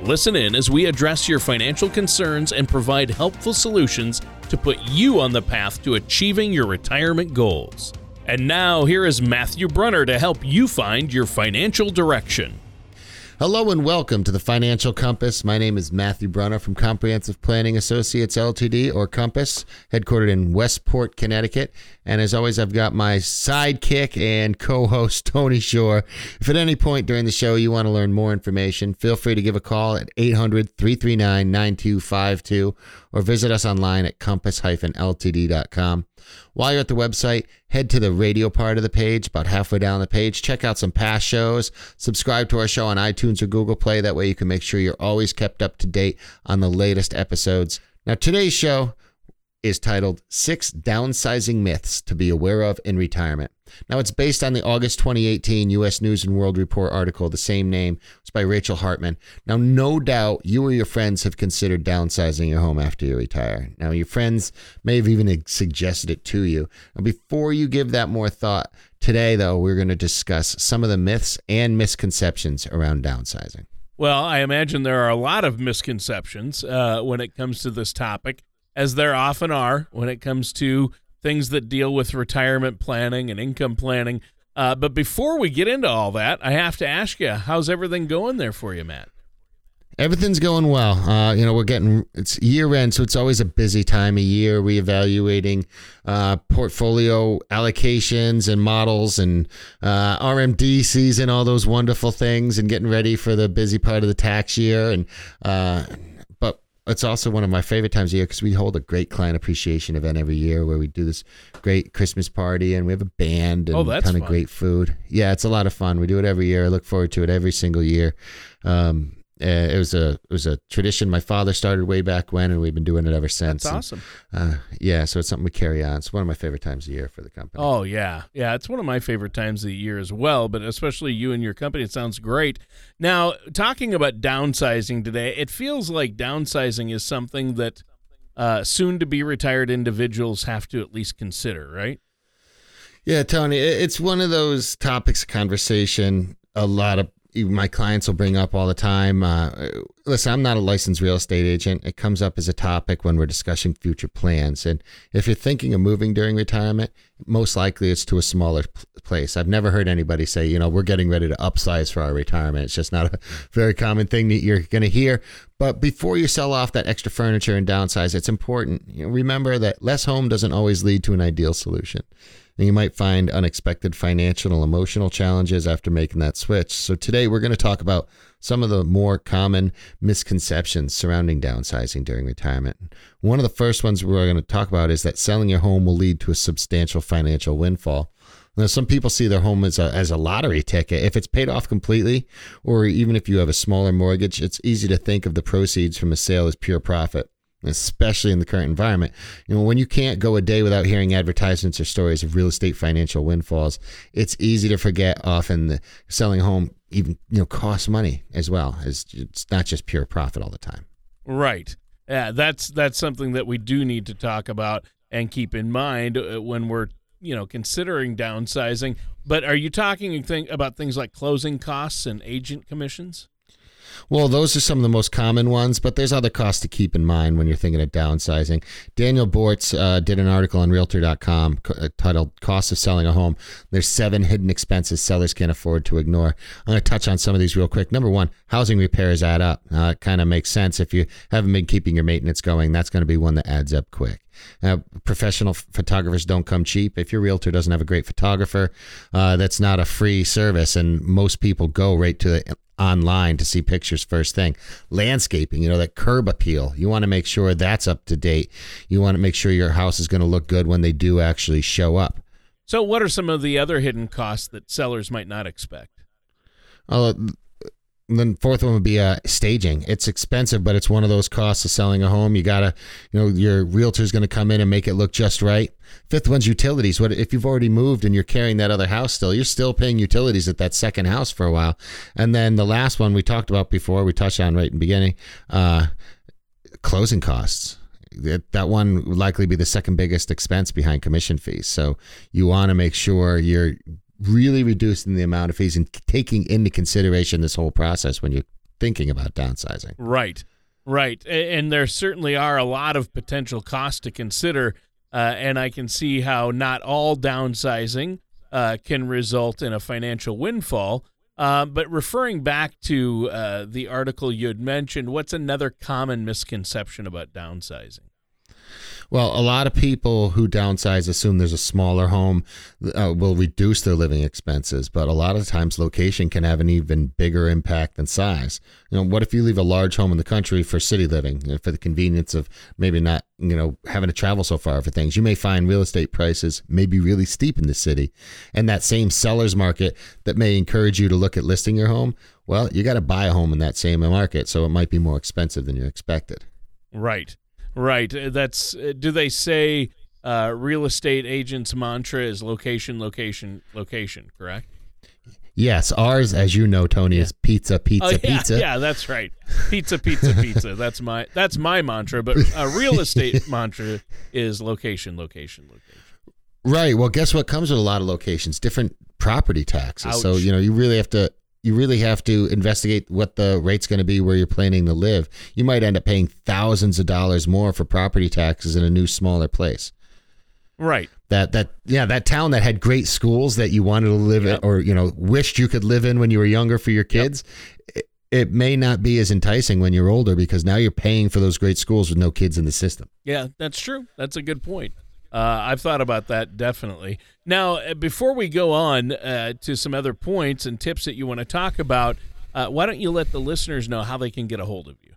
Listen in as we address your financial concerns and provide helpful solutions to put you on the path to achieving your retirement goals. And now, here is Matthew Brunner to help you find your financial direction. Hello and welcome to the Financial Compass. My name is Matthew Brunner from Comprehensive Planning Associates LTD or Compass, headquartered in Westport, Connecticut. And as always, I've got my sidekick and co host, Tony Shore. If at any point during the show you want to learn more information, feel free to give a call at 800 339 9252 or visit us online at compass ltd.com. While you're at the website, head to the radio part of the page, about halfway down the page. Check out some past shows. Subscribe to our show on iTunes or Google Play. That way you can make sure you're always kept up to date on the latest episodes. Now, today's show is titled Six Downsizing Myths to Be Aware of in Retirement. Now, it's based on the August 2018 U.S. News and World Report article, the same name. It's by Rachel Hartman. Now, no doubt you or your friends have considered downsizing your home after you retire. Now, your friends may have even suggested it to you. Now, before you give that more thought, today, though, we're going to discuss some of the myths and misconceptions around downsizing. Well, I imagine there are a lot of misconceptions uh, when it comes to this topic as there often are when it comes to things that deal with retirement planning and income planning. Uh, but before we get into all that, I have to ask you, how's everything going there for you, Matt? Everything's going well. Uh, you know, we're getting it's year end, so it's always a busy time of year. Reevaluating uh, portfolio allocations and models, and uh, RMD season, all those wonderful things, and getting ready for the busy part of the tax year. And uh, it's also one of my favorite times of year because we hold a great client appreciation event every year where we do this great Christmas party and we have a band and oh, a ton fun. of great food. Yeah, it's a lot of fun. We do it every year. I look forward to it every single year. Um, uh, it was a it was a tradition my father started way back when, and we've been doing it ever since. That's awesome. And, uh, yeah, so it's something we carry on. It's one of my favorite times of year for the company. Oh yeah, yeah, it's one of my favorite times of the year as well. But especially you and your company, it sounds great. Now, talking about downsizing today, it feels like downsizing is something that uh, soon to be retired individuals have to at least consider, right? Yeah, Tony, it's one of those topics of conversation a lot of my clients will bring up all the time. Uh, listen, I'm not a licensed real estate agent. It comes up as a topic when we're discussing future plans. And if you're thinking of moving during retirement, most likely it's to a smaller place. I've never heard anybody say, you know, we're getting ready to upsize for our retirement. It's just not a very common thing that you're going to hear. But before you sell off that extra furniture and downsize, it's important. You know, remember that less home doesn't always lead to an ideal solution and you might find unexpected financial and emotional challenges after making that switch. So, today we're going to talk about some of the more common misconceptions surrounding downsizing during retirement. One of the first ones we're going to talk about is that selling your home will lead to a substantial financial windfall. Now, some people see their home as a, as a lottery ticket. If it's paid off completely, or even if you have a smaller mortgage, it's easy to think of the proceeds from a sale as pure profit especially in the current environment. You know, when you can't go a day without hearing advertisements or stories of real estate financial windfalls, it's easy to forget often the selling home even, you know, costs money as well. As it's not just pure profit all the time. Right. Yeah, that's that's something that we do need to talk about and keep in mind uh, when we're you know considering downsizing. But are you talking about things like closing costs and agent commissions? Well, those are some of the most common ones, but there's other costs to keep in mind when you're thinking of downsizing. Daniel Bortz uh, did an article on Realtor.com uh, titled "Cost of Selling a Home." There's seven hidden expenses sellers can't afford to ignore. I'm going to touch on some of these real quick. Number one, housing repairs add up. Uh, it kind of makes sense if you haven't been keeping your maintenance going. That's going to be one that adds up quick. Uh, professional photographers don't come cheap. If your realtor doesn't have a great photographer, uh, that's not a free service, and most people go right to the online to see pictures first thing. Landscaping, you know, that curb appeal. You want to make sure that's up to date. You want to make sure your house is going to look good when they do actually show up. So, what are some of the other hidden costs that sellers might not expect? Uh, then fourth one would be uh, staging. It's expensive, but it's one of those costs of selling a home. You gotta, you know, your realtor's going to come in and make it look just right. Fifth one's utilities. What if you've already moved and you're carrying that other house still? You're still paying utilities at that second house for a while. And then the last one we talked about before, we touched on right in the beginning, uh, closing costs. That, that one would likely be the second biggest expense behind commission fees. So you want to make sure you're really reducing the amount of fees and taking into consideration this whole process when you're thinking about downsizing. Right, right. And there certainly are a lot of potential costs to consider. Uh, and I can see how not all downsizing uh, can result in a financial windfall. Uh, but referring back to uh, the article you had mentioned, what's another common misconception about downsizing? Well, a lot of people who downsize assume there's a smaller home uh, will reduce their living expenses, but a lot of times location can have an even bigger impact than size. You know, what if you leave a large home in the country for city living, you know, for the convenience of maybe not, you know, having to travel so far for things? You may find real estate prices may be really steep in the city, and that same seller's market that may encourage you to look at listing your home. Well, you got to buy a home in that same market, so it might be more expensive than you expected. Right. Right. Uh, that's. Uh, do they say uh, real estate agents' mantra is location, location, location? Correct. Yes, ours, as you know, Tony, yeah. is pizza, pizza, oh, yeah, pizza. Yeah, that's right. Pizza, pizza, pizza. That's my that's my mantra. But a real estate mantra is location, location, location. Right. Well, guess what comes with a lot of locations? Different property taxes. Ouch. So you know you really have to you really have to investigate what the rate's going to be where you're planning to live. You might end up paying thousands of dollars more for property taxes in a new smaller place. Right. That that yeah, that town that had great schools that you wanted to live yep. in or you know wished you could live in when you were younger for your kids. Yep. It, it may not be as enticing when you're older because now you're paying for those great schools with no kids in the system. Yeah, that's true. That's a good point. Uh, I've thought about that definitely. Now, uh, before we go on uh, to some other points and tips that you want to talk about, uh, why don't you let the listeners know how they can get a hold of you?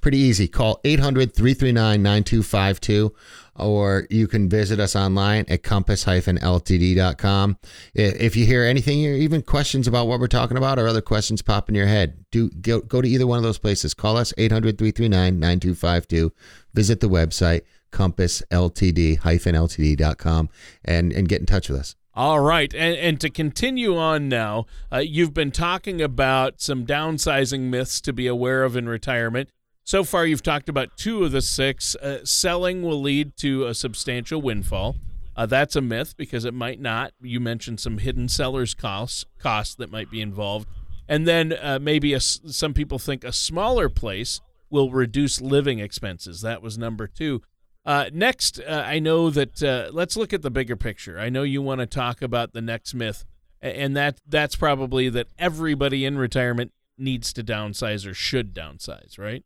Pretty easy. Call 800 339 9252, or you can visit us online at compass-ltd.com. If you hear anything, even questions about what we're talking about, or other questions pop in your head, do go, go to either one of those places. Call us 800 339 9252, visit the website compassltd-ltd.com and, and get in touch with us. All right. And, and to continue on now, uh, you've been talking about some downsizing myths to be aware of in retirement. So far, you've talked about two of the six. Uh, selling will lead to a substantial windfall. Uh, that's a myth because it might not. You mentioned some hidden seller's costs, costs that might be involved. And then uh, maybe a, some people think a smaller place will reduce living expenses. That was number two. Uh, next, uh, I know that uh, let's look at the bigger picture. I know you want to talk about the next myth, and that that's probably that everybody in retirement needs to downsize or should downsize, right?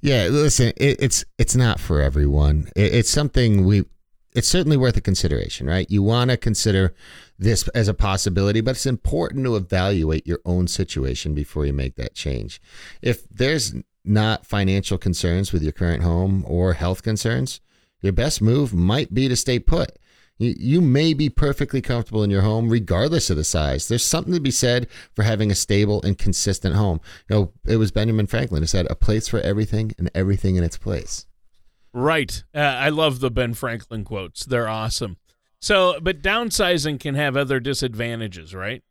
Yeah, listen, it, it's it's not for everyone. It, it's something we. It's certainly worth a consideration, right? You want to consider this as a possibility, but it's important to evaluate your own situation before you make that change. If there's not financial concerns with your current home or health concerns, your best move might be to stay put. You, you may be perfectly comfortable in your home regardless of the size. There's something to be said for having a stable and consistent home. You know, it was Benjamin Franklin who said, a place for everything and everything in its place. Right. Uh, I love the Ben Franklin quotes. They're awesome. So, but downsizing can have other disadvantages, right?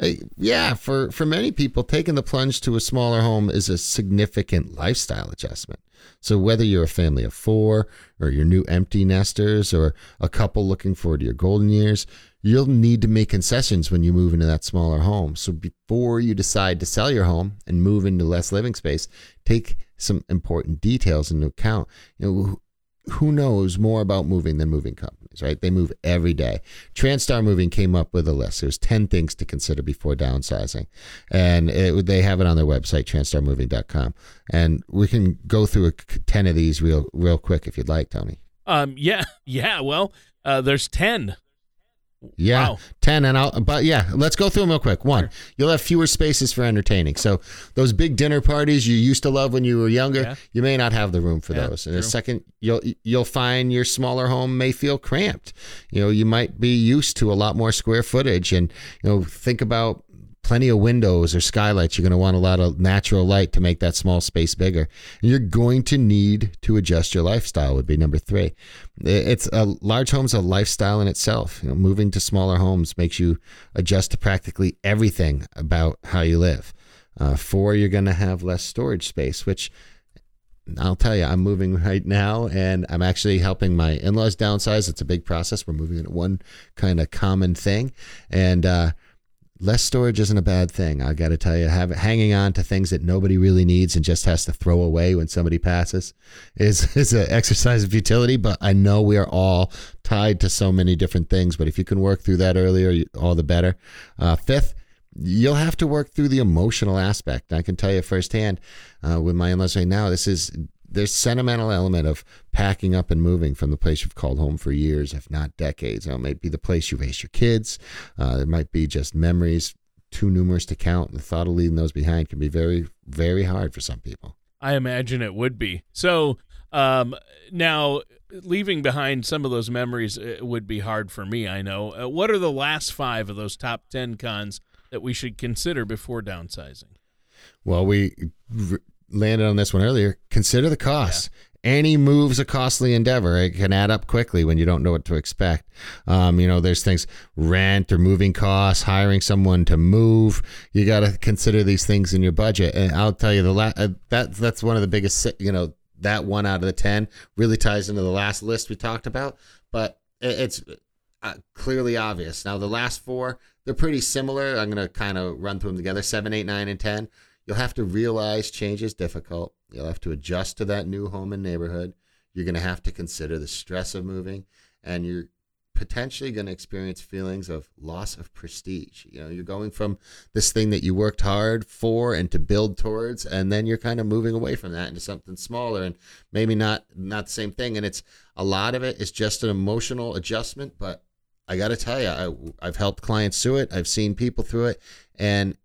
Uh, yeah, for, for many people, taking the plunge to a smaller home is a significant lifestyle adjustment. So, whether you're a family of four, or you're new empty nesters, or a couple looking forward to your golden years, you'll need to make concessions when you move into that smaller home. So, before you decide to sell your home and move into less living space, take some important details into account. You know, who knows more about moving than moving companies, right? They move every day. Transtar Moving came up with a list. There's 10 things to consider before downsizing. And it, they have it on their website, transtarmoving.com. And we can go through 10 of these real real quick if you'd like, Tony. Um, yeah, yeah. Well, uh, there's 10. Yeah, wow. ten, and I'll. But yeah, let's go through them real quick. One, sure. you'll have fewer spaces for entertaining. So those big dinner parties you used to love when you were younger, yeah. you may not have the room for yeah, those. And a second, you'll you'll find your smaller home may feel cramped. You know, you might be used to a lot more square footage, and you know, think about plenty of windows or skylights. You're going to want a lot of natural light to make that small space bigger. And you're going to need to adjust your lifestyle. Would be number three. It's a large home's a lifestyle in itself. You know, moving to smaller homes makes you adjust to practically everything about how you live. Uh, four, you're going to have less storage space, which I'll tell you, I'm moving right now, and I'm actually helping my in-laws downsize. It's a big process. We're moving into one kind of common thing, and uh, less storage isn't a bad thing. I got to tell you, have, hanging on to things that nobody really needs and just has to throw away when somebody passes is is an exercise of futility. But I know we are all tied to so many different things. But if you can work through that earlier, all the better. Uh, fifth you'll have to work through the emotional aspect. I can tell you firsthand uh, with my in-laws right now, this is there's sentimental element of packing up and moving from the place you've called home for years, if not decades. Know, it might be the place you raised your kids. Uh, it might be just memories too numerous to count. The thought of leaving those behind can be very, very hard for some people. I imagine it would be. So um, now, leaving behind some of those memories uh, would be hard for me. I know. Uh, what are the last five of those top ten cons that we should consider before downsizing? Well, we landed on this one earlier. Consider the costs. Yeah. Any move's a costly endeavor. It can add up quickly when you don't know what to expect. Um, you know, there's things rent or moving costs, hiring someone to move. You got to consider these things in your budget. And I'll tell you, the la- uh, that that's one of the biggest. You know, that one out of the ten really ties into the last list we talked about. But it's uh, clearly obvious. Now, the last four, they're pretty similar. I'm going to kind of run through them together seven, eight, nine, and 10. You'll have to realize change is difficult. You'll have to adjust to that new home and neighborhood. You're going to have to consider the stress of moving, and you're potentially going to experience feelings of loss of prestige. You know, you're going from this thing that you worked hard for and to build towards, and then you're kind of moving away from that into something smaller and maybe not not the same thing. And it's a lot of it is just an emotional adjustment, but I got to tell you, I, I've helped clients through it. I've seen people through it, and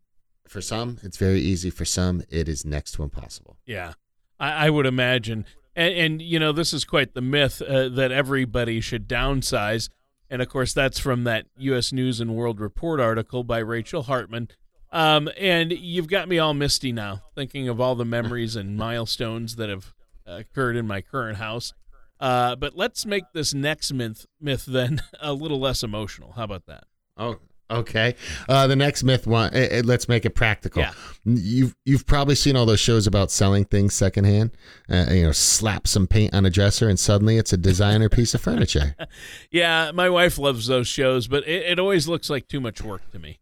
for some, it's very easy. For some, it is next to impossible. Yeah, I, I would imagine. And, and, you know, this is quite the myth uh, that everybody should downsize. And of course, that's from that U.S. News and World Report article by Rachel Hartman. Um, and you've got me all misty now, thinking of all the memories and milestones that have occurred in my current house. Uh, but let's make this next myth myth then a little less emotional. How about that? Oh, okay. Uh, the next myth one. Uh, uh, let's make it practical. Yeah. You've you've probably seen all those shows about selling things secondhand. Uh, you know, slap some paint on a dresser and suddenly it's a designer piece of furniture. Yeah, my wife loves those shows, but it, it always looks like too much work to me.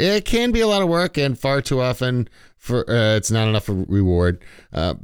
It can be a lot of work, and far too often for uh, it's not enough reward. Uh,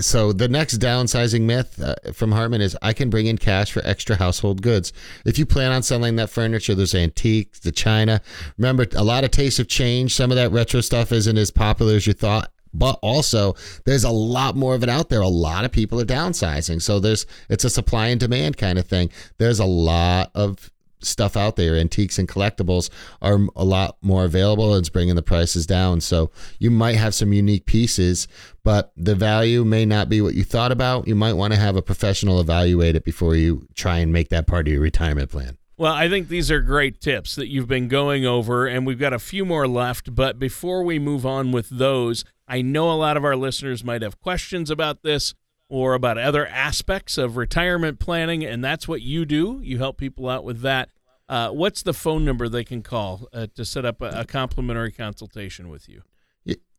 so the next downsizing myth uh, from Hartman is I can bring in cash for extra household goods. If you plan on selling that furniture, those antiques, the china. Remember, a lot of tastes have changed. Some of that retro stuff isn't as popular as you thought but also there's a lot more of it out there. A lot of people are downsizing. So there's it's a supply and demand kind of thing. There's a lot of stuff out there. Antiques and collectibles are a lot more available. It's bringing the prices down. So you might have some unique pieces, but the value may not be what you thought about. You might want to have a professional evaluate it before you try and make that part of your retirement plan. Well, I think these are great tips that you've been going over, and we've got a few more left. But before we move on with those, I know a lot of our listeners might have questions about this or about other aspects of retirement planning, and that's what you do. You help people out with that. Uh, what's the phone number they can call uh, to set up a, a, complimentary consultation with you?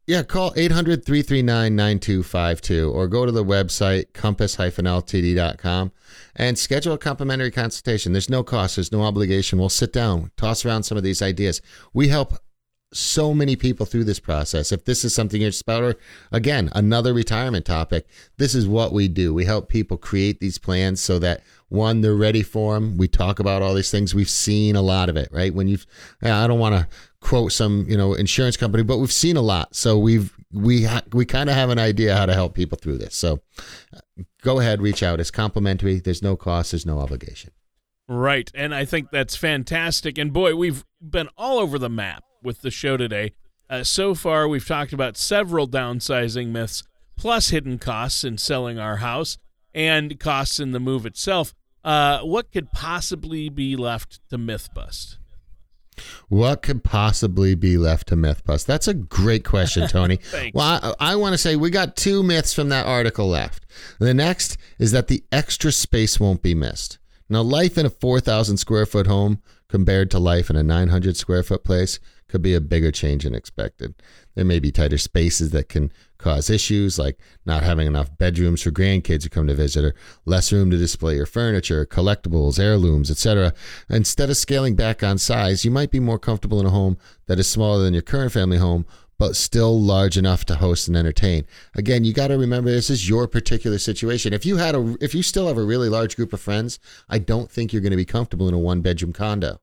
Yeah, call 800 339 9252 or go to the website compass-ltd.com and schedule a complimentary consultation. There's no cost, there's no obligation. We'll sit down, toss around some of these ideas. We help so many people through this process. If this is something you're about, or again, another retirement topic, this is what we do. We help people create these plans so that one, they're ready for them. We talk about all these things. We've seen a lot of it, right? When you've, I don't want to quote some, you know, insurance company, but we've seen a lot. So we've, we, ha- we kind of have an idea how to help people through this. So go ahead, reach out. It's complimentary. There's no cost. There's no obligation. Right. And I think that's fantastic. And boy, we've been all over the map with the show today. Uh, so far, we've talked about several downsizing myths, plus hidden costs in selling our house and costs in the move itself. Uh, what could possibly be left to myth bust? What could possibly be left to myth bust? That's a great question, Tony. well, I, I want to say we got two myths from that article left. The next is that the extra space won't be missed. Now, life in a 4,000 square foot home compared to life in a 900 square foot place could be a bigger change than expected. There may be tighter spaces that can cause issues like not having enough bedrooms for grandkids who come to visit or less room to display your furniture, collectibles, heirlooms, etc. Instead of scaling back on size, you might be more comfortable in a home that is smaller than your current family home but still large enough to host and entertain. Again, you got to remember this is your particular situation. If you had a if you still have a really large group of friends, I don't think you're going to be comfortable in a one bedroom condo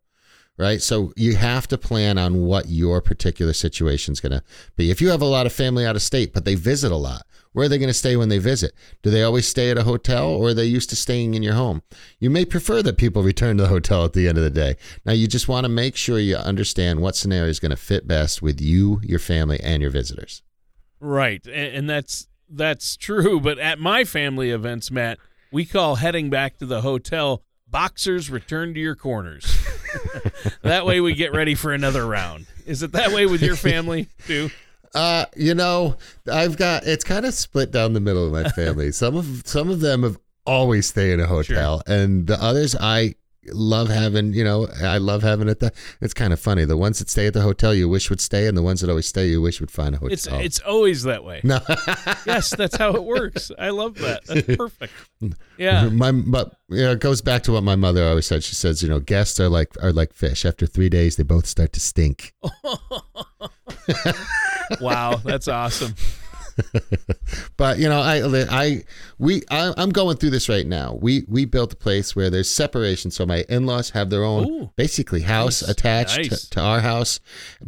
right? So you have to plan on what your particular situation is going to be. If you have a lot of family out of state, but they visit a lot, where are they going to stay when they visit? Do they always stay at a hotel or are they used to staying in your home? You may prefer that people return to the hotel at the end of the day. Now, you just want to make sure you understand what scenario is going to fit best with you, your family, and your visitors. Right. And that's that's true, but at my family events, Matt, we call heading back to the hotel boxers return to your corners. that way we get ready for another round. Is it that way with your family too? Uh, you know, I've got it's kind of split down the middle of my family. some of some of them have always stay in a hotel, sure. and the others I love having, you know, I love having it. The, it's kind of funny. The ones that stay at the hotel you wish would stay, and the ones that always stay you wish would find a hotel. It's it's always that way. No, yes, that's how it works. I love that. That's perfect. Yeah, my but you know, it goes back to what my mother always said. She says, you know, guests are like are like fish. After three days, they both start to stink. wow, that's awesome. but you know, I, I, we, I, am going through this right now. We, we built a place where there's separation, so my in-laws have their own, Ooh, basically, house nice, attached nice. To, to our house.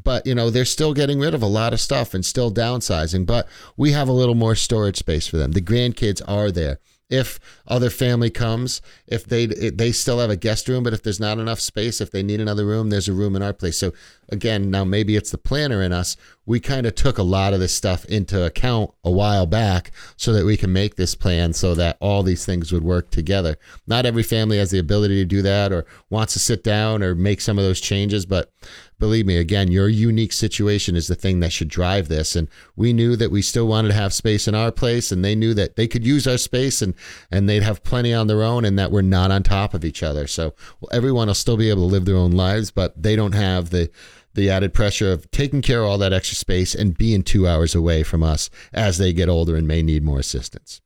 But you know, they're still getting rid of a lot of stuff and still downsizing. But we have a little more storage space for them. The grandkids are there if other family comes if they they still have a guest room but if there's not enough space if they need another room there's a room in our place. So again now maybe it's the planner in us. We kind of took a lot of this stuff into account a while back so that we can make this plan so that all these things would work together. Not every family has the ability to do that or wants to sit down or make some of those changes but believe me, again, your unique situation is the thing that should drive this. And we knew that we still wanted to have space in our place, and they knew that they could use our space and and they'd have plenty on their own, and that we're not on top of each other. So well, everyone will still be able to live their own lives, but they don't have the the added pressure of taking care of all that extra space and being two hours away from us as they get older and may need more assistance.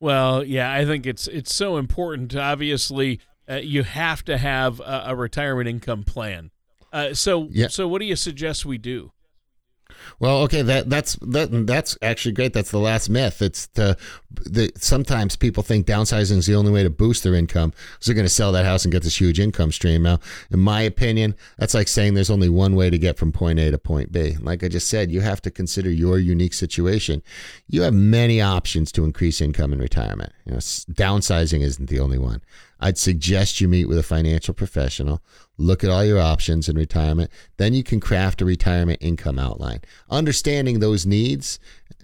Well, yeah, I think it's it's so important. Obviously, uh, you have to have a, a retirement income plan. Uh, so yeah. so what do you suggest we do? Well, okay, that that's that that's actually great. That's the last myth. It's the, the sometimes people think downsizing is the only way to boost their income because they're going to sell that house and get this huge income stream. Now, in my opinion, that's like saying there's only one way to get from point A to point B. Like I just said, you have to consider your unique situation. You have many options to increase income in retirement. You know, downsizing isn't the only one. I'd suggest you meet with a financial professional, look at all your options in retirement. Then you can craft a retirement income outline. Understanding those needs,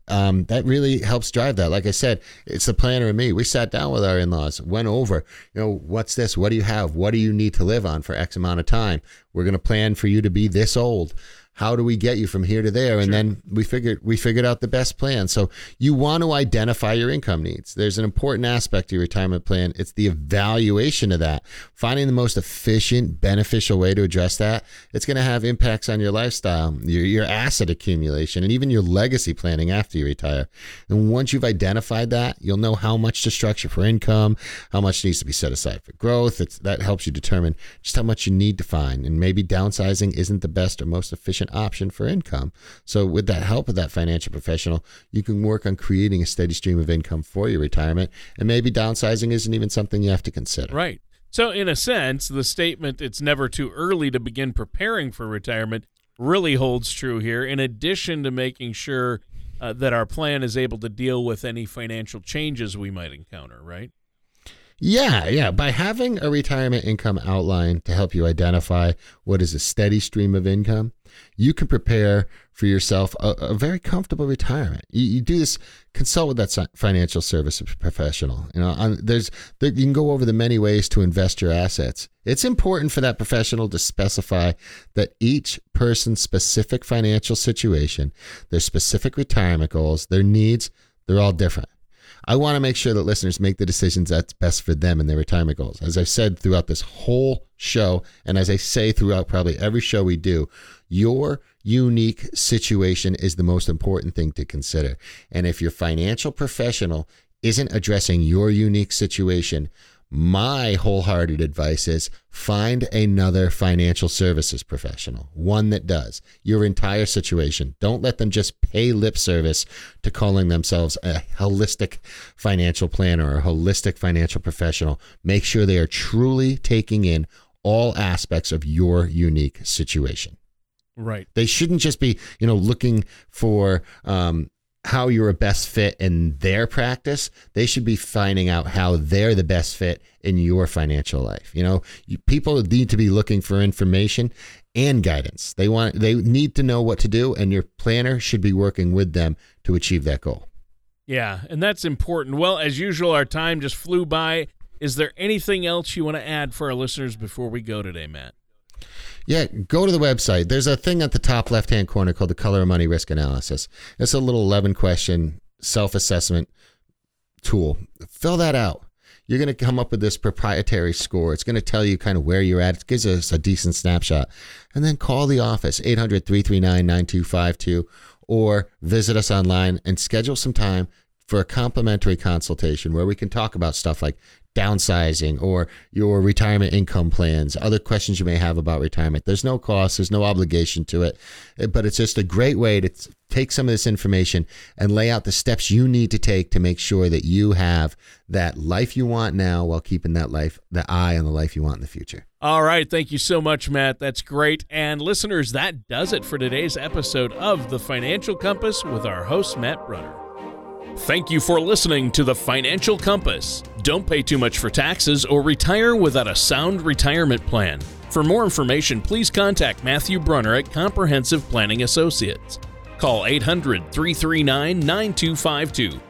um, that really helps drive that. Like I said, it's the planner and me. We sat down with our in laws, went over, you know, what's this? What do you have? What do you need to live on for X amount of time? We're going to plan for you to be this old how do we get you from here to there? And sure. then we figured we figured out the best plan. So you want to identify your income needs. There's an important aspect to your retirement plan. It's the evaluation of that. Finding the most efficient beneficial way to address that it's going to have impacts on your lifestyle your, your asset accumulation and even your legacy planning after you retire. And once you've identified that you'll know how much to structure for income how much needs to be set aside for growth. It's, that helps you determine just how much you need to find. And maybe downsizing isn't the best or most efficient option for income. So, with that help of that financial professional, you can work on creating a steady stream of income for your retirement. And maybe downsizing isn't even something you have to consider. Right. So, in a sense, the statement, it's never too early to begin preparing for retirement, really holds true here, in addition to making sure uh, that our plan is able to deal with any financial changes we might encounter, right? Yeah, yeah. By having a retirement income outline to help you identify what is a steady stream of income, you can prepare for yourself a, a very comfortable retirement. You, you, do this, consult with that financial service professional. You know, on, there's there, you can go over the many ways to invest your assets. It's important for that professional to specify that each person's specific financial situation, their specific retirement goals, their needs, they're all different. I want to make sure that listeners make the decisions that's best for them and their retirement goals. As I've said throughout this whole show, and as I say throughout probably every show we do, your unique situation is the most important thing to consider. And if your financial professional isn't addressing your unique situation, my wholehearted advice is find another financial services professional, one that does your entire situation. Don't let them just pay lip service to calling themselves a holistic financial planner or a holistic financial professional. Make sure they are truly taking in all aspects of your unique situation. Right. They shouldn't just be, you know, looking for um, how you're a best fit in their practice. They should be finding out how they're the best fit in your financial life. You know, you, people need to be looking for information and guidance. They want they need to know what to do and your planner should be working with them to achieve that goal. Yeah, and that's important. Well, as usual our time just flew by. Is there anything else you want to add for our listeners before we go today, Matt? Yeah, go to the website. There's a thing at the top left hand corner called the Color of Money Risk Analysis. It's a little 11 question self assessment tool. Fill that out. You're going to come up with this proprietary score. It's going to tell you kind of where you're at. It gives us a decent snapshot. And then call the office, 800 339 9252, or visit us online and schedule some time for a complimentary consultation where we can talk about stuff like downsizing or your retirement income plans, other questions you may have about retirement. There's no cost, there's no obligation to it, eh, but it's just a great way to take some of this information and lay out the steps you need to take to make sure that you have that life you want now while keeping that life, the eye on the life you want in the future. All right. Thank you so much, Matt. That's great. And listeners, that does it for today's episode of The Financial Compass with our host, Matt Brunner. Thank you for listening to the Financial Compass. Don't pay too much for taxes or retire without a sound retirement plan. For more information, please contact Matthew Brunner at Comprehensive Planning Associates. Call 800 339 9252